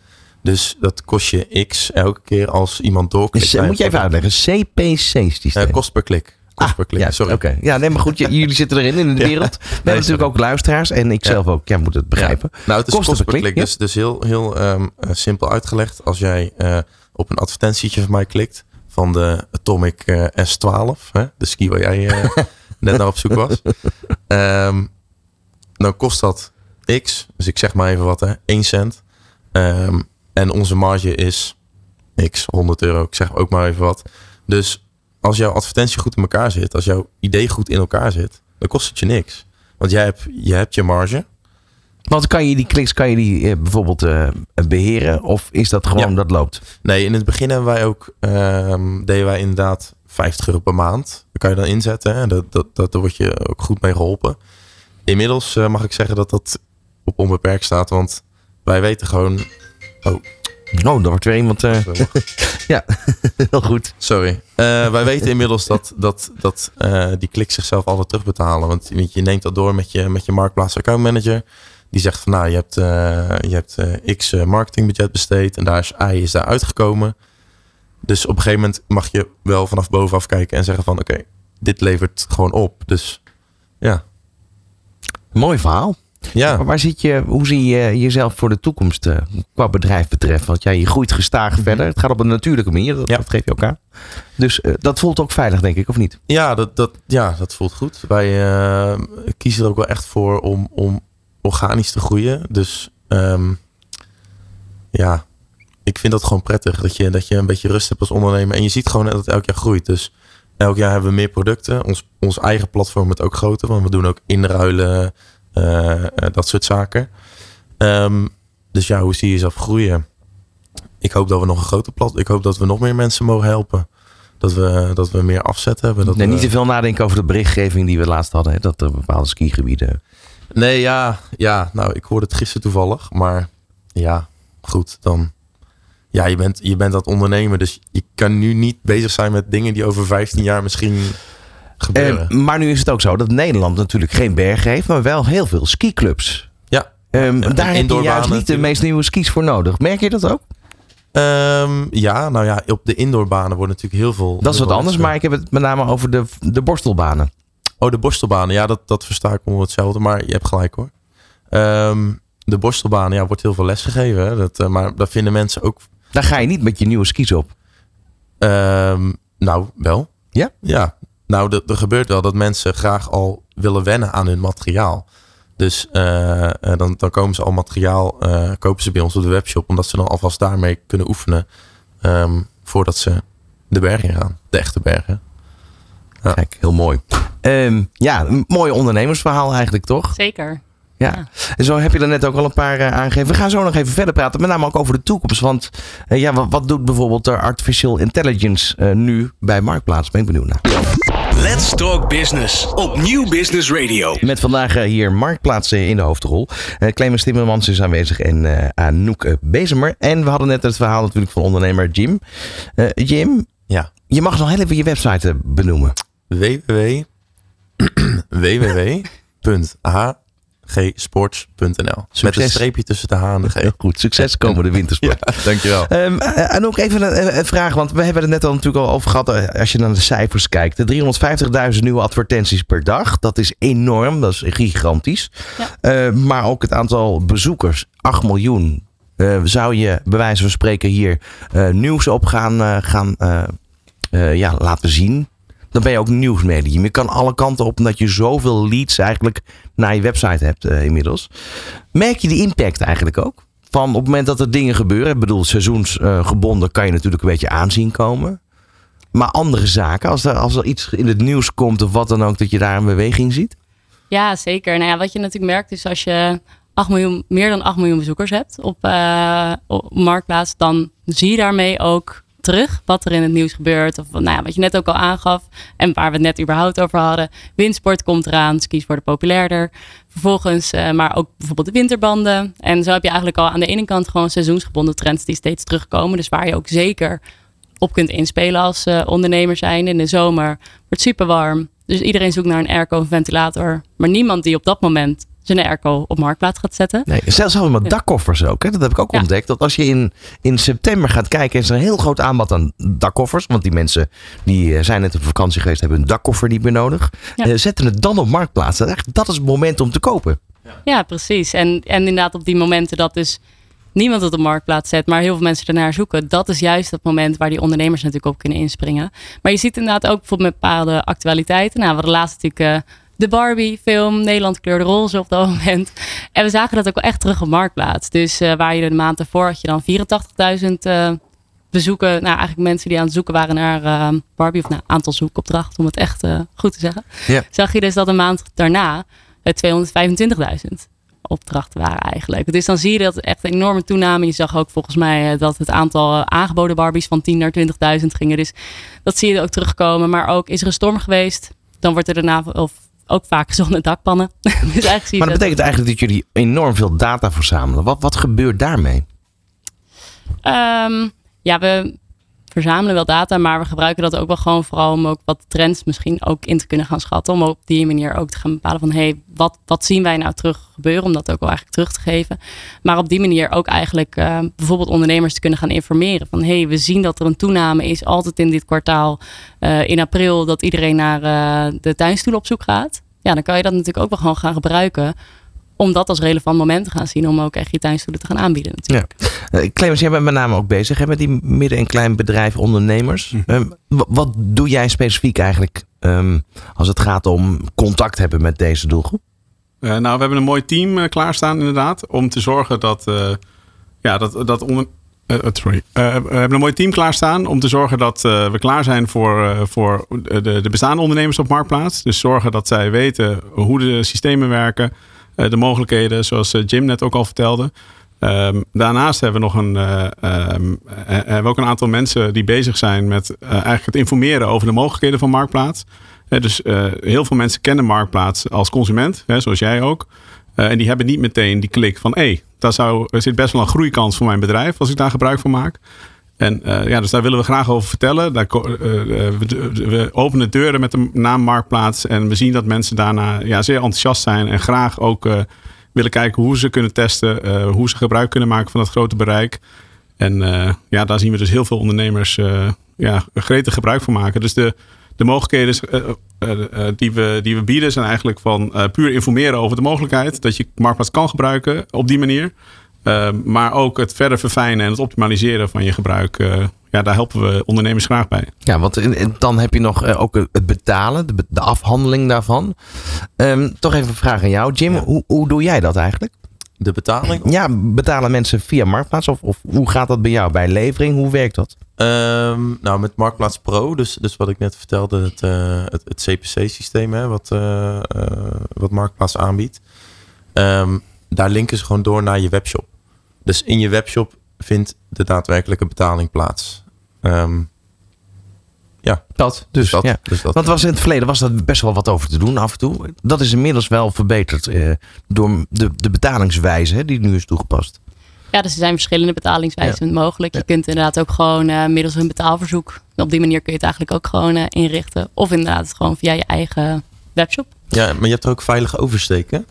Dus dat kost je x elke keer als iemand doorklikt. Dus, eh, een moet je even uitleggen. CPC-systeem. Kost per klik. Kost per klik, ja, sorry. Oké. Ja, nee, maar goed, jullie zitten erin in de wereld. We hebben natuurlijk ook luisteraars en ik Ja. zelf ook. Ja, moet het begrijpen. Nou, het is kost per klik. Dus, dus heel, heel ehm, eh, simpel uitgelegd. Als jij op een advertentietje van mij klikt van de Atomic eh, S12, hè, de ski waar jij eh, net naar op zoek was, ehm, dan kost dat x. Dus ik zeg maar even wat, hè, 1 cent. Ehm, en onze marge is x, 100 euro. Ik zeg ook maar even wat. Dus als jouw advertentie goed in elkaar zit, als jouw idee goed in elkaar zit, dan kost het je niks. Want jij hebt, je hebt je marge. Want kan je die kliks kan je die eh, bijvoorbeeld eh, beheren? Of is dat gewoon Ja. dat loopt? Nee, in het begin hebben wij ook, ehm, deden wij inderdaad 50 euro per maand. Dat kan je dan inzetten. Hè? Dat, dat, dat, daar word je ook goed mee geholpen. Inmiddels eh, mag ik zeggen dat dat op onbeperkt staat. Want wij weten gewoon... Oh, daar wordt weer iemand. eh, ja, heel goed. Sorry. Eh, wij weten inmiddels dat, dat, dat eh, die kliks zichzelf altijd terugbetalen. Want je- je neemt dat door met je, met je marktplaats account manager. Die zegt van nou, je hebt, eh, je hebt eh, X eh, marketingbudget besteed en daar is Y is daar uitgekomen. Dus op een gegeven moment mag je wel vanaf bovenaf kijken en zeggen van oké, dit levert gewoon op. Dus ja. Mooi verhaal. Ja. Maar waar zit je, hoe zie je jezelf voor de toekomst qua bedrijf betreft? Want ja, je groeit gestaag verder. Het gaat op een natuurlijke manier, dat, Ja. dat geef je ook aan. Dus dat voelt ook veilig, denk ik, of niet? Ja, dat, dat, ja, dat voelt goed. Wij kiezen er ook wel echt voor om, om organisch te groeien. Dus ehm, ja, ik vind dat gewoon prettig. Dat je, dat je een beetje rust hebt als ondernemer. En je ziet gewoon dat het elk jaar groeit. Dus elk jaar hebben we meer producten. Ons, ons eigen platform wordt ook groter. Want we doen ook inruilen, eh, dat soort zaken. Ehm, dus ja, hoe zie je jezelf groeien? Ik hoop dat we nog een groter plat. Ik hoop dat we nog meer mensen mogen helpen. Dat we, dat we meer afzet hebben. Dat nee, we- niet te veel nadenken over de berichtgeving die we laatst hadden. Hè, dat er bepaalde skigebieden... Nee, ja, ja, nou, ik hoorde het gisteren toevallig. Maar ja, goed, dan. Ja, je bent, je bent dat ondernemer. Dus je kan nu niet bezig zijn met dingen die over 15 jaar misschien gebeuren. Eh, maar nu is het ook zo dat Nederland natuurlijk geen bergen heeft, maar wel heel veel skiclubs. ja. Ehm, en daar heb je juist niet de meest nieuwe skis voor nodig. Merk je dat ook? Ehm, ja, nou ja, op de indoorbanen wordt natuurlijk heel veel. Dat is wat anders, maar ik heb het met name over de, de borstelbanen. Oh, de borstelbanen. Ja, dat, dat versta ik onder hetzelfde. Maar je hebt gelijk hoor. Ehm, de borstelbanen, ja, wordt heel veel les gegeven. Hè? Dat, eh, maar daar vinden mensen ook Daar ga je niet met je nieuwe skis op. Ehm, nou, wel. Ja? Ja. Nou, er- er gebeurt wel dat mensen graag al willen wennen aan hun materiaal. Dus eh, eh, dan, dan komen ze al materiaal, kopen ze bij ons op de webshop, omdat ze dan alvast daarmee kunnen oefenen ehm, voordat ze de bergen gaan. De echte bergen. Ja. Kijk, heel mooi. Ehm, ja, een mooi ondernemersverhaal eigenlijk, toch? Zeker. Ja. En zo heb je er net ook al een paar eh, aangegeven. We gaan zo nog even verder praten, met name ook over de toekomst. Want eh, ja, wat, wat doet bijvoorbeeld de artificial intelligence eh, nu bij Marktplaats? Ben ik benieuwd naar. Let's Talk Business op Nieuw Business Radio. Met vandaag eh, hier Marktplaats eh, in de hoofdrol. Eh Clemens Timmermans is aanwezig en eh Anouk eh, Bezemer. En we hadden net het verhaal natuurlijk van ondernemer Jim. Eh, Jim, Ja. je mag nog heel even je website eh, benoemen. Www. www.hgsports.nl Met een streepje tussen de H en de G. Heel goed, succes komende wintersport. Ja, dankjewel. Ehm, eh, en ook even een, een vraag, want we hebben het net al natuurlijk al over gehad. eh, Als je naar de cijfers kijkt, de 350.000 nieuwe advertenties per dag, dat is enorm, dat is gigantisch. Eh, maar ook het aantal bezoekers, 8 miljoen. Eh, zou je bij wijze van spreken hier eh, nieuws op gaan, eh, gaan eh, eh, ja, laten zien? Dan ben je ook nieuwsmedium. Je kan alle kanten op omdat je zoveel leads eigenlijk naar je website hebt eh, inmiddels. Merk je de impact eigenlijk ook? Van op het moment dat er dingen gebeuren, bedoel seizoensgebonden kan je natuurlijk een beetje aanzien komen. Maar andere zaken, als er, als er iets in het nieuws komt of wat dan ook, dat je daar een beweging ziet? Ja, zeker. Nou ja, wat je natuurlijk merkt is als je 8 miljoen, meer dan 8 miljoen bezoekers hebt op, eh, op Marktplaats, dan zie je daarmee ook terug wat er in het nieuws gebeurt. Of nou ja, wat je net ook al aangaf en waar we het net überhaupt over hadden. Windsport komt eraan, skis worden populairder. Vervolgens, eh, maar ook bijvoorbeeld de winterbanden. En zo heb je eigenlijk al aan de ene kant gewoon seizoensgebonden trends die steeds terugkomen. Dus waar je ook zeker op kunt inspelen als eh, ondernemer zijn. In de zomer wordt super warm. Dus iedereen zoekt naar een airco ventilator. Maar niemand die op dat moment zijn airco op marktplaats gaat zetten. Nee, zelfs zelfs met dakkoffers ook. Hè? Dat heb ik ook Ja. ontdekt. Dat als je in, in september gaat kijken, is er een heel groot aanbod aan dakkoffers. Want die mensen die eh, zijn net op vakantie geweest, hebben een dakkoffer niet meer nodig. Ja. Eh, zetten het dan op marktplaats. Dat, echt- dat is het moment om te kopen. Ja, precies. En, en inderdaad op die momenten dat dus niemand het op marktplaats zet, maar heel veel mensen ernaar zoeken. Dat is juist het moment waar die ondernemers natuurlijk op kunnen inspringen. Maar je ziet inderdaad ook bijvoorbeeld met bepaalde actualiteiten. Nou, we hadden laatst natuurlijk eh, de Barbie-film, Nederland kleurde roze op dat moment. En we zagen dat ook wel echt terug op marktplaats. Dus eh, waar je de maand ervoor had je dan 84.000 eh, bezoeken. Nou, eigenlijk mensen die aan het zoeken waren naar eh, Barbie. Of nou, aantal zoekopdrachten, om het echt goed te zeggen. Zag je dus dat een maand daarna het 225.000 opdrachten waren eigenlijk. Dus dan zie je dat echt een enorme toename. Je zag ook volgens mij dat het aantal aangeboden Barbies van 10 naar 20.000 gingen. Dus dat zie je ook terugkomen. Maar ook is er een storm geweest, dan wordt er daarna of ook vaak gezocht dakpannen. dus eigenlijk zie je Maar dat betekent eigenlijk dat jullie enorm veel data verzamelen. Wat, wat gebeurt daarmee? Ehm, ja, we verzamelen wel data, maar we gebruiken dat ook wel gewoon vooral om ook wat trends misschien ook in te kunnen gaan schatten. Om op die manier ook te gaan bepalen van hé, hey, wat, wat zien wij nou terug gebeuren? Om dat ook wel eigenlijk terug te geven. Maar op die manier ook eigenlijk uh, bijvoorbeeld ondernemers te kunnen gaan informeren. Van hé, hey, we zien dat er een toename is altijd in dit kwartaal uh, in april dat iedereen naar uh, de tuinstoel op zoek gaat. Ja, dan kan je dat natuurlijk ook wel gewoon gaan gebruiken om dat als relevant moment te gaan zien. Om ook echt je tuinstoelen te gaan aanbieden natuurlijk. Ja. Uh, Clemens, jij bent met name ook bezig hè, met die midden- en klein bedrijf ondernemers. Mm -hmm. um, wat doe jij specifiek eigenlijk um, als het gaat om contact hebben met deze doelgroep? Uh, nou, we hebben een mooi team uh, klaarstaan inderdaad. Om te zorgen dat, ja, dat, dat onder, Uh, sorry. Uh, we hebben een mooi team klaarstaan om te zorgen dat uh, we klaar zijn voor, voor de, de bestaande ondernemers op Marktplaats. Dus zorgen dat zij weten hoe de systemen werken, de mogelijkheden, zoals Jim net ook al vertelde. Um, daarnaast hebben we nog een, um, hebben we ook een aantal mensen die bezig zijn met eigenlijk het informeren over de mogelijkheden van Marktplaats. dus heel veel mensen kennen Marktplaats als consument, hè, zoals jij ook. En die hebben niet meteen die klik van, hé, hey, daar zou, er zit best wel een groeikans voor mijn bedrijf als ik daar gebruik van maak. En uh, ja, dus daar willen we graag over vertellen. Daar, uh, we, we, openen deuren met de naam Marktplaats. En we zien dat mensen daarna ja, zeer enthousiast zijn. En graag ook willen kijken hoe ze kunnen testen. hoe ze gebruik kunnen maken van dat grote bereik. En ja, daar zien we dus heel veel ondernemers ja, gretig gebruik van maken. Dus de, de mogelijkheden die, we, die we bieden zijn eigenlijk van puur informeren over de mogelijkheid dat je Marktplaats kan gebruiken op die manier. Maar ook het verder verfijnen en het optimaliseren van je gebruik. ja, daar helpen we ondernemers graag bij. Ja, want dan heb je nog ook het betalen, de, de afhandeling daarvan. Um, toch even een vraag aan jou, Jim. Ja. Hoe, hoe doe jij dat eigenlijk? De betaling? Ja, betalen mensen via Marktplaats? Of, of hoe gaat dat bij jou? Bij levering, hoe werkt dat? Um, nou, met Marktplaats Pro, dus, dus wat ik net vertelde, het, uh, het, het CPC-systeem, wat, uh, uh, wat Marktplaats aanbiedt. Um, daar linken ze gewoon door naar je webshop. Dus in je webshop vindt de daadwerkelijke betaling plaats. Um, ja, dat. Dus, dat, ja. dus dat. Want was in het verleden was dat best wel wat over te doen af en toe. Dat is inmiddels wel verbeterd uh, door de, de betalingswijze hè, die nu is toegepast. Ja, dus er zijn verschillende betalingswijzen ja. mogelijk. Je Ja. kunt inderdaad ook gewoon uh, middels een betaalverzoek. Op die manier kun je het eigenlijk ook gewoon uh, inrichten. Of inderdaad gewoon via je eigen webshop. Ja, maar je hebt er ook veilig oversteken.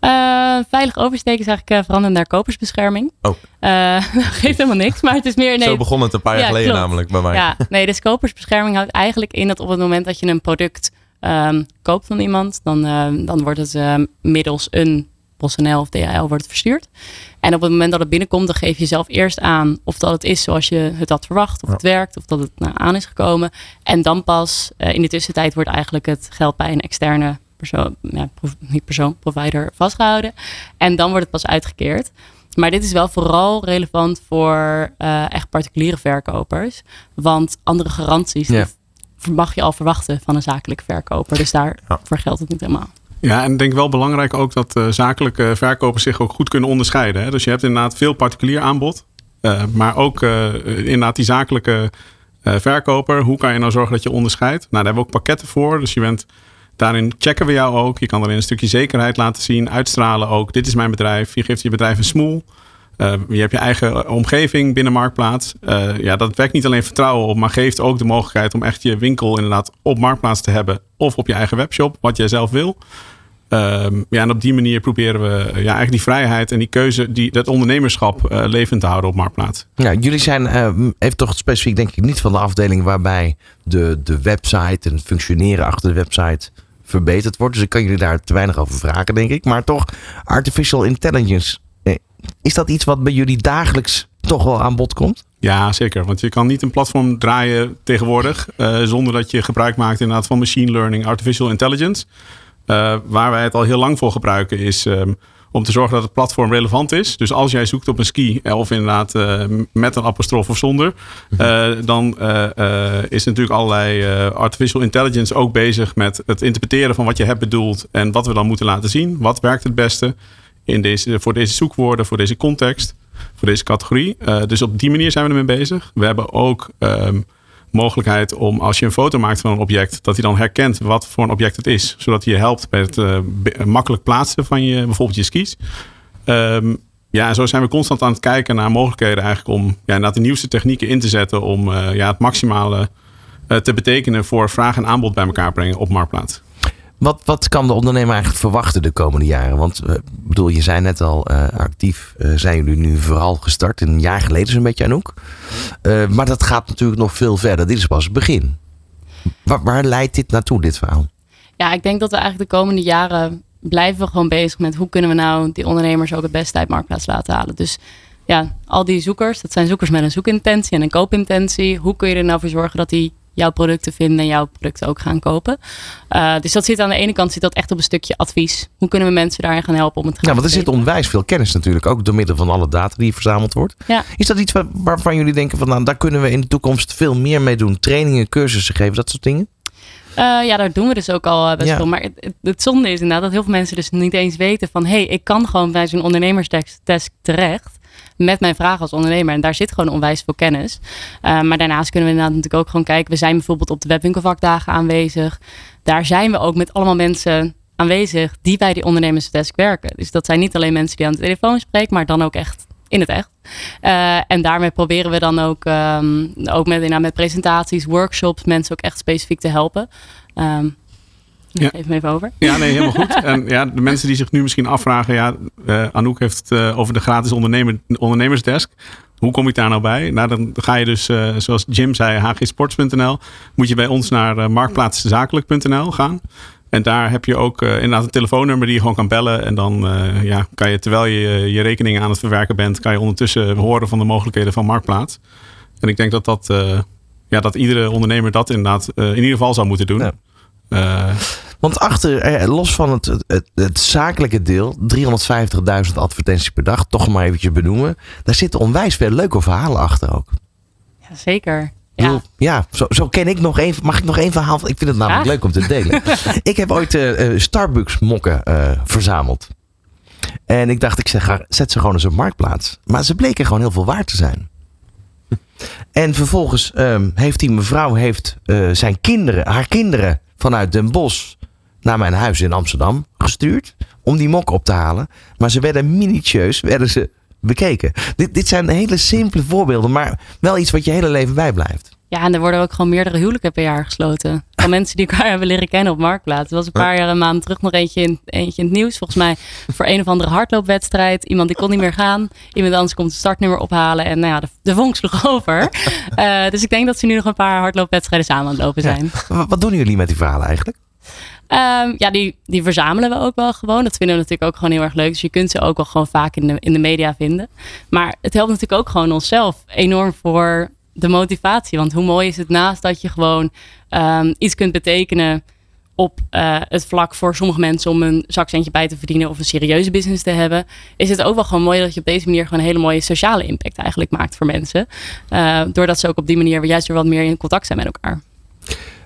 Uh, veilig oversteken is eigenlijk uh, veranderd naar kopersbescherming. Oh. Uh, dat geeft helemaal niks, maar het is meer... Nee, Zo begon het een paar jaar Ja, geleden klopt. namelijk bij mij. Ja, nee, dus kopersbescherming houdt eigenlijk in dat op het moment dat je een product um, koopt van iemand, dan, uh, dan wordt het uh, middels een PostNL of DHL wordt het verstuurd. En op het moment dat het binnenkomt, dan geef je zelf eerst aan of dat het is zoals je het had verwacht, of Ja. het werkt, of dat het nou, aan is gekomen. En dan pas in de tussentijd wordt eigenlijk het geld bij een externe persoon, ja, niet persoon, provider vastgehouden. En dan wordt het pas uitgekeerd. Maar dit is wel vooral relevant voor uh, echt particuliere verkopers. Want andere garanties Ja. mag je al verwachten van een zakelijke verkoper. Dus daarvoor geldt het niet helemaal. Ja, en ik denk wel belangrijk ook dat uh, zakelijke verkopers zich ook goed kunnen onderscheiden. Hè? Dus je hebt inderdaad veel particulier aanbod. Uh, maar ook uh, inderdaad die zakelijke uh, verkoper. Hoe kan je nou zorgen dat je onderscheidt? Nou, daar hebben we ook pakketten voor. Dus je bent, daarin checken we jou ook. Je kan erin een stukje zekerheid laten zien. Uitstralen ook. Dit is mijn bedrijf. Je geeft je bedrijf een smoel. Uh, je hebt je eigen omgeving binnen Marktplaats. Uh, ja, dat wekt niet alleen vertrouwen op, maar geeft ook de mogelijkheid om echt je winkel inderdaad op Marktplaats te hebben. Of op je eigen webshop, wat jij zelf wil. Um, ja, en op die manier proberen we ja, eigenlijk die vrijheid en die keuze, die, dat ondernemerschap levend te houden op Marktplaats. Ja, jullie zijn even toch specifiek denk ik niet van de afdeling waarbij de, de website en functioneren achter de website verbeterd wordt. Dus ik kan jullie daar te weinig over vragen, denk ik. Maar toch, artificial intelligence, eh, is dat iets wat bij jullie dagelijks toch wel aan bod komt? Ja, zeker. Want je kan niet een platform draaien tegenwoordig uh, zonder dat je gebruik maakt inderdaad van machine learning, artificial intelligence. Uh, waar wij het al heel lang voor gebruiken is um, om te zorgen dat het platform relevant is. Dus als jij zoekt op een ski of inderdaad uh, met een apostrof of zonder, uh, dan is natuurlijk allerlei artificial intelligence ook bezig met het interpreteren van wat je hebt bedoeld en wat we dan moeten laten zien. Wat werkt het beste in deze, voor deze zoekwoorden, voor deze context, voor deze categorie. dus op die manier zijn we ermee bezig. We hebben ook um, mogelijkheid om als je een foto maakt van een object, dat hij dan herkent wat voor een object het is. Zodat hij je helpt bij het uh, makkelijk plaatsen van je, bijvoorbeeld je skis. Um, ja, en zo zijn we constant aan het kijken naar mogelijkheden eigenlijk om ja, de nieuwste technieken in te zetten om eh, ja, het maximale eh, te betekenen voor vraag en aanbod bij elkaar brengen op Marktplaats. Wat, wat kan de ondernemer eigenlijk verwachten de komende jaren? Want eh, bedoel, je zei net al, eh, actief eh, zijn jullie nu vooral gestart. Een jaar geleden zo'n beetje Anouk. Maar dat gaat natuurlijk nog veel verder. Dit is pas het begin. Waar, waar leidt dit naartoe, dit verhaal? Ja, ik denk dat we eigenlijk de komende jaren blijven we gewoon bezig met hoe kunnen we nou die ondernemers ook het beste uit marktplaats laten halen. Dus ja, al die zoekers, dat zijn zoekers met een zoekintentie en een koopintentie. Hoe kun je er nou voor zorgen dat die jouw producten vinden en jouw producten ook gaan kopen? Uh, dus dat zit aan de ene kant zit dat echt op een stukje advies. Hoe kunnen we mensen daarin gaan helpen om het te Ja, want er zit onwijs veel kennis natuurlijk. Ook door middel van alle data die verzameld wordt. Ja. Is dat iets waar- waarvan jullie denken van nou, daar kunnen we in de toekomst veel meer mee doen? Trainingen, cursussen geven, dat soort dingen? Eh, ja, daar doen we dus ook al eh, best Ja. veel. Maar het, het, het zonde is inderdaad dat heel veel mensen dus niet eens weten van... hé, hey, ik kan gewoon bij zo'n ondernemerstest terecht met mijn vragen als ondernemer. En daar zit gewoon onwijs veel kennis. Eh, maar daarnaast kunnen we inderdaad natuurlijk ook gewoon kijken. We zijn bijvoorbeeld op de webwinkelvakdagen aanwezig. Daar zijn we ook met allemaal mensen aanwezig die bij die ondernemersdesk werken. Dus dat zijn niet alleen mensen die aan de telefoon spreken, maar dan ook echt in het echt. Eh, en daarmee proberen we dan ook, ehm, ook met, met presentaties, workshops, mensen ook echt specifiek te helpen. Ehm Ja. Geef me even over. Ja, nee, helemaal goed. En ja, de mensen die zich nu misschien afvragen, ja, eh, Anouk heeft het eh, over de gratis ondernemer, ondernemersdesk. Hoe kom ik daar nou bij? Nou, dan ga je dus, eh, zoals Jim zei, hgsports.nl. Moet je bij ons naar marktplaatszakelijk.nl gaan. En daar heb je ook inderdaad een telefoonnummer die je gewoon kan bellen. En dan eh, ja, kan je, terwijl je je rekeningen aan het verwerken bent, kan je ondertussen horen van de mogelijkheden van Marktplaats. En ik denk dat, dat, eh, ja, dat iedere ondernemer dat inderdaad eh, in ieder geval zou moeten doen. Ja. Eh, Want achter, eh, los van het, het, het zakelijke deel, 350.000 advertenties per dag, toch maar eventjes benoemen. Daar zitten onwijs veel leuke verhalen achter ook. Ja, zeker. Ja. bedoel, ja zo, zo ken ik nog één. Mag ik nog één verhaal? Ik vind het namelijk leuk om te delen. ik heb ooit eh, Starbucks mokken eh, verzameld. En ik dacht, ik zeg, ga- zet ze gewoon eens op marktplaats. Maar ze bleken gewoon heel veel waard te zijn. En vervolgens ehm, heeft die mevrouw heeft, eh, zijn kinderen, haar kinderen vanuit Den Bosch naar mijn huis in Amsterdam gestuurd. Om die mok op te halen. Maar ze werden minutieus werden ze bekeken. Dit, dit zijn hele simpele voorbeelden. Maar wel iets wat je hele leven bijblijft. Ja, en er worden ook gewoon meerdere huwelijken per jaar gesloten. Van mensen die elkaar hebben leren kennen op Marktplaats. Er was een paar jaar, een maand terug nog eentje in, eentje in het nieuws. Volgens mij voor een of andere hardloopwedstrijd. Iemand die kon niet meer gaan. Iemand anders komt het startnummer ophalen. En nou ja, de, de vonk sloeg over. Eh, dus ik denk dat ze nu nog een paar hardloopwedstrijden samen aan het lopen zijn. Wat, wat doen jullie met die verhalen eigenlijk? Ehm, ja, die, die verzamelen we ook wel gewoon. Dat vinden we natuurlijk ook gewoon heel erg leuk. Dus je kunt ze ook wel gewoon vaak in de, in de media vinden. Maar het helpt natuurlijk ook gewoon onszelf enorm voor de motivatie. Want hoe mooi is het naast dat je gewoon ehm, iets kunt betekenen op eh, het vlak voor sommige mensen om een zakcentje bij te verdienen of een serieuze business te hebben, is het ook wel gewoon mooi dat je op deze manier gewoon een hele mooie sociale impact eigenlijk maakt voor mensen. Eh, doordat ze ook op die manier juist weer wat meer in contact zijn met elkaar.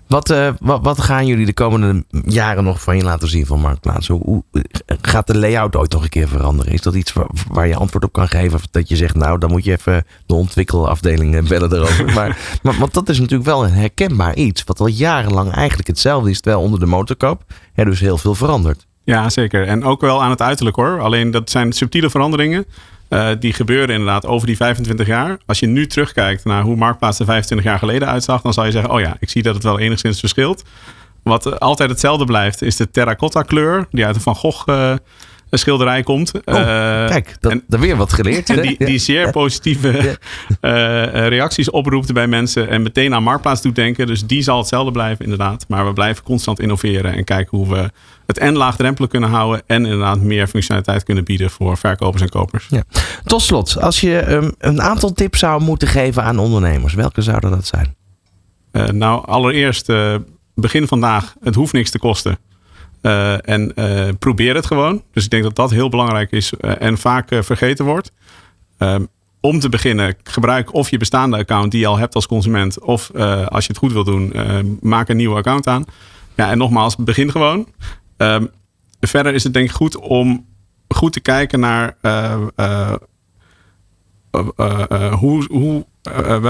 Wat, eh, wat, wat gaan jullie de komende jaren nog van je laten zien van Marktplaats? Hoe, hoe- gaat de layout ooit nog een keer veranderen? Is dat iets waar, waar je antwoord op kan geven? Of dat je zegt, nou, dan moet je even de ontwikkelafdeling eh, bellen erover. maar, maar, want dat is natuurlijk wel een herkenbaar iets. Wat al jarenlang eigenlijk hetzelfde is, terwijl onder de motorkap er dus heel veel verandert. Ja, zeker. En ook wel aan het uiterlijk hoor. Alleen dat zijn subtiele veranderingen. Eh, die gebeuren inderdaad over die 25 jaar. Als je nu terugkijkt naar hoe Marktplaats er 25 jaar geleden uitzag, dan zal je zeggen: Oh ja, ik zie dat het wel enigszins verschilt. Wat eh, altijd hetzelfde blijft, is de terracotta kleur, die uit een Van Gogh eh, schilderij komt. Oh, Eh, Kijk, dat, en- er weer wat geleerd. en die, Ja. die zeer positieve eh, reacties oproept bij mensen en meteen aan Marktplaats doet denken. Dus die zal hetzelfde blijven, inderdaad. Maar we blijven constant innoveren en kijken hoe we het en laagdrempelig kunnen houden en inderdaad meer functionaliteit kunnen bieden voor verkopers en kopers. Tot slot, als je ehm, een aantal tips zou moeten geven aan ondernemers, welke zouden dat zijn? Eh, nou, allereerst begin vandaag. Het hoeft niks te kosten. Eh, en eh, probeer het gewoon. Dus ik denk dat dat heel belangrijk is eh, en vaak vergeten wordt. Ehm, om te beginnen, gebruik of je bestaande account die je al hebt als consument. Of als je het goed wil doen, eh, maak een nieuwe account aan. Ja, en nogmaals, begin gewoon. Ehm, verder is het denk ik goed om goed te kijken naar hoe, hoe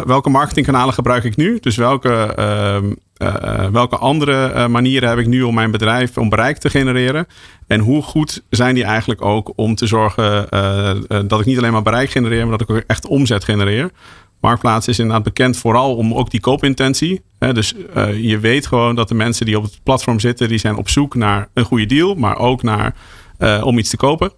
welke marketingkanalen gebruik ik nu? Dus welke, ehm, eh, eh, welke andere eh, manieren heb ik nu om mijn bedrijf, om bereik te genereren? En hoe goed zijn die eigenlijk ook om te zorgen eh, eh, dat ik niet alleen maar bereik genereer, maar dat ik ook echt omzet genereer? Marktplaats is inderdaad bekend vooral om ook die koopintentie. Dus eh, je weet gewoon dat de mensen die op het platform zitten, die zijn op zoek naar een goede deal, maar ook naar eh, om iets te kopen.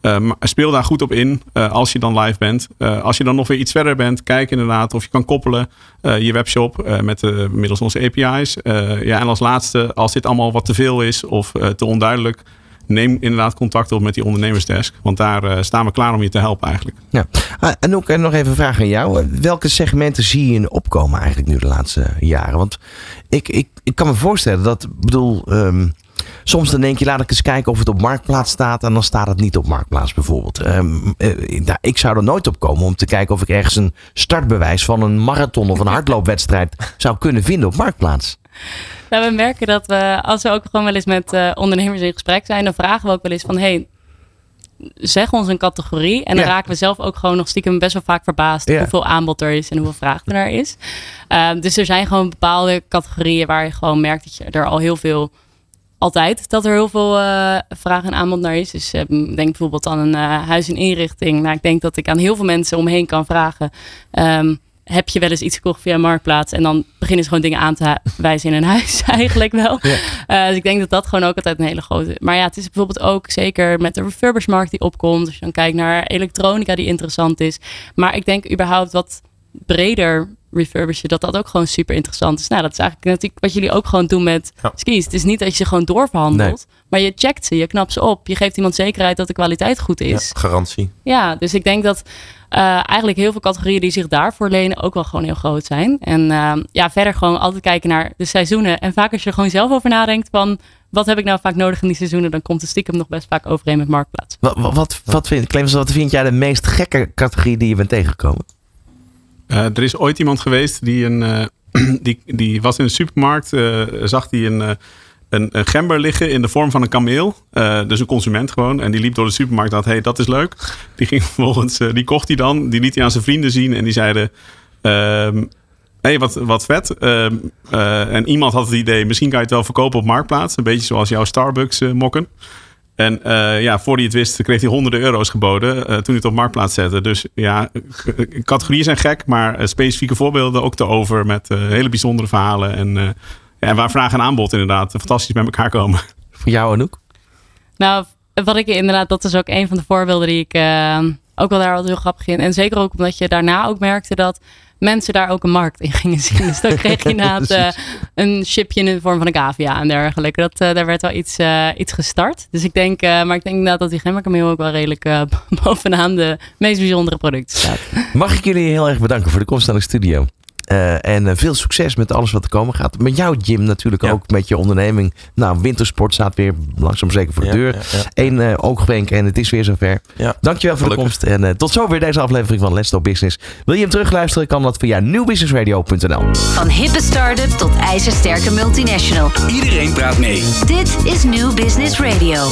Eh, maar speel daar goed op in eh, als je dan live bent. Eh, als je dan nog weer iets verder bent, kijk inderdaad of je kan koppelen je webshop met middels onze API's. Ja, en als laatste, als dit allemaal wat te veel is of te onduidelijk, neem inderdaad contact op met die ondernemersdesk. Want daar staan we klaar om je te helpen eigenlijk. Ja. Ah, en ook nog even een vraag aan jou. Welke segmenten zie je in opkomen eigenlijk nu de laatste jaren? Want ik, ik, ik kan me voorstellen dat, bedoel, ehm, soms dan denk je, laat ik eens kijken of het op Marktplaats staat. En dan staat het niet op Marktplaats bijvoorbeeld. Ehm, eh, nou, ik zou er nooit op komen om te kijken of ik ergens een startbewijs van een marathon of een hardloopwedstrijd zou kunnen vinden op Marktplaats. Nou, we merken dat we, als we ook gewoon wel eens met eh, ondernemers in gesprek zijn, dan vragen we ook wel eens van, hey, zeg ons een categorie. En dan Ja. raken we zelf ook gewoon nog stiekem best wel vaak verbaasd Ja. hoeveel aanbod er is en hoeveel vraag er naar is. Ehm, dus er zijn gewoon bepaalde categorieën waar je gewoon merkt dat je er al heel veel altijd dat er heel veel eh, vraag en aanbod naar is. Dus eh, denk bijvoorbeeld aan een eh, huis en inrichting. Nou, ik denk dat ik aan heel veel mensen omheen kan vragen. ehm, heb je wel eens iets gekocht via Marktplaats? En dan beginnen ze gewoon dingen aan te wijzen in een huis eigenlijk wel. Eh, dus ik denk dat dat gewoon ook altijd een hele grote... Maar ja, het is bijvoorbeeld ook zeker met de refurbishmarkt die opkomt. Als je dan kijkt naar elektronica die interessant is. Maar ik denk überhaupt wat breder refurbishen, dat dat ook gewoon super interessant is. Nou, dat is eigenlijk natuurlijk wat jullie ook gewoon doen met Ja. skis. Het is niet dat je ze gewoon doorverhandelt, maar je checkt ze, je knapt ze op. Je geeft iemand zekerheid dat de kwaliteit goed Ja, is. garantie. Ja, dus ik denk dat eh, eigenlijk heel veel categorieën die zich daarvoor lenen ook wel gewoon heel groot zijn. En eh, ja, verder gewoon altijd kijken naar de seizoenen. En vaak als je er gewoon zelf over nadenkt van wat heb ik nou vaak nodig in die seizoenen, dan komt de stiekem nog best vaak overeen met Marktplaats. Wat, wat, wat, wat, vind, Clemens, wat vind jij de meest gekke categorie die je bent tegengekomen? Eh, er is ooit iemand geweest die, een, eh, die, die was in de supermarkt, eh, zag die een, een, een gember liggen in de vorm van een kameel. Dus een consument gewoon. En die liep door de supermarkt en dacht, hey, dat is leuk. Die ging vervolgens, die kocht hij dan. Die liet hij aan zijn vrienden zien en die zeiden... ehm hey, wat, wat vet. Ehm, eh, en iemand had het idee, misschien kan je het wel verkopen op Marktplaats. Een beetje zoals jouw Starbucks mokken. En eh, ja, voor hij het wist, kreeg hij honderden euro's geboden eh, toen hij het op Marktplaats zette. Dus ja, categorieën zijn gek, maar eh, specifieke voorbeelden ook te over met eh, hele bijzondere verhalen. En, eh, ja, en waar vraag en aanbod inderdaad fantastisch bij elkaar komen. Voor jou, Anouk? Nou, wat ik inderdaad, dat is ook een van de voorbeelden die ik ook wel daar altijd heel grappig in. En zeker ook omdat je daarna ook merkte dat mensen daar ook een markt in gingen zien. Dus dan kreeg je inderdaad eh, een chipje in de vorm van een cavia en dergelijke. Dat, eh, daar werd wel iets, eh, iets gestart. Dus ik denk, maar ik denk inderdaad dat die gemmerkameel ook wel redelijk bovenaan de meest bijzondere producten staat. Mag ik jullie heel erg bedanken voor de komst naar de studio. Eh, en eh, veel succes met alles wat er komen gaat. Met jou, Jim, natuurlijk Ja. ook met je onderneming. Nou, wintersport staat weer langzaam zeker voor de Ja, deur. ja, ja. Eén eh, oogwenk en het is weer zover. Ja. Dankjewel voor Gelukkig. de komst. En eh, tot zover deze aflevering van Let's Talk Business. Wil je hem terugluisteren, kan dat via nieuwbusinessradio.nl. Van hippe start-up tot ijzersterke multinational. Iedereen praat mee. Dit is New Business Radio.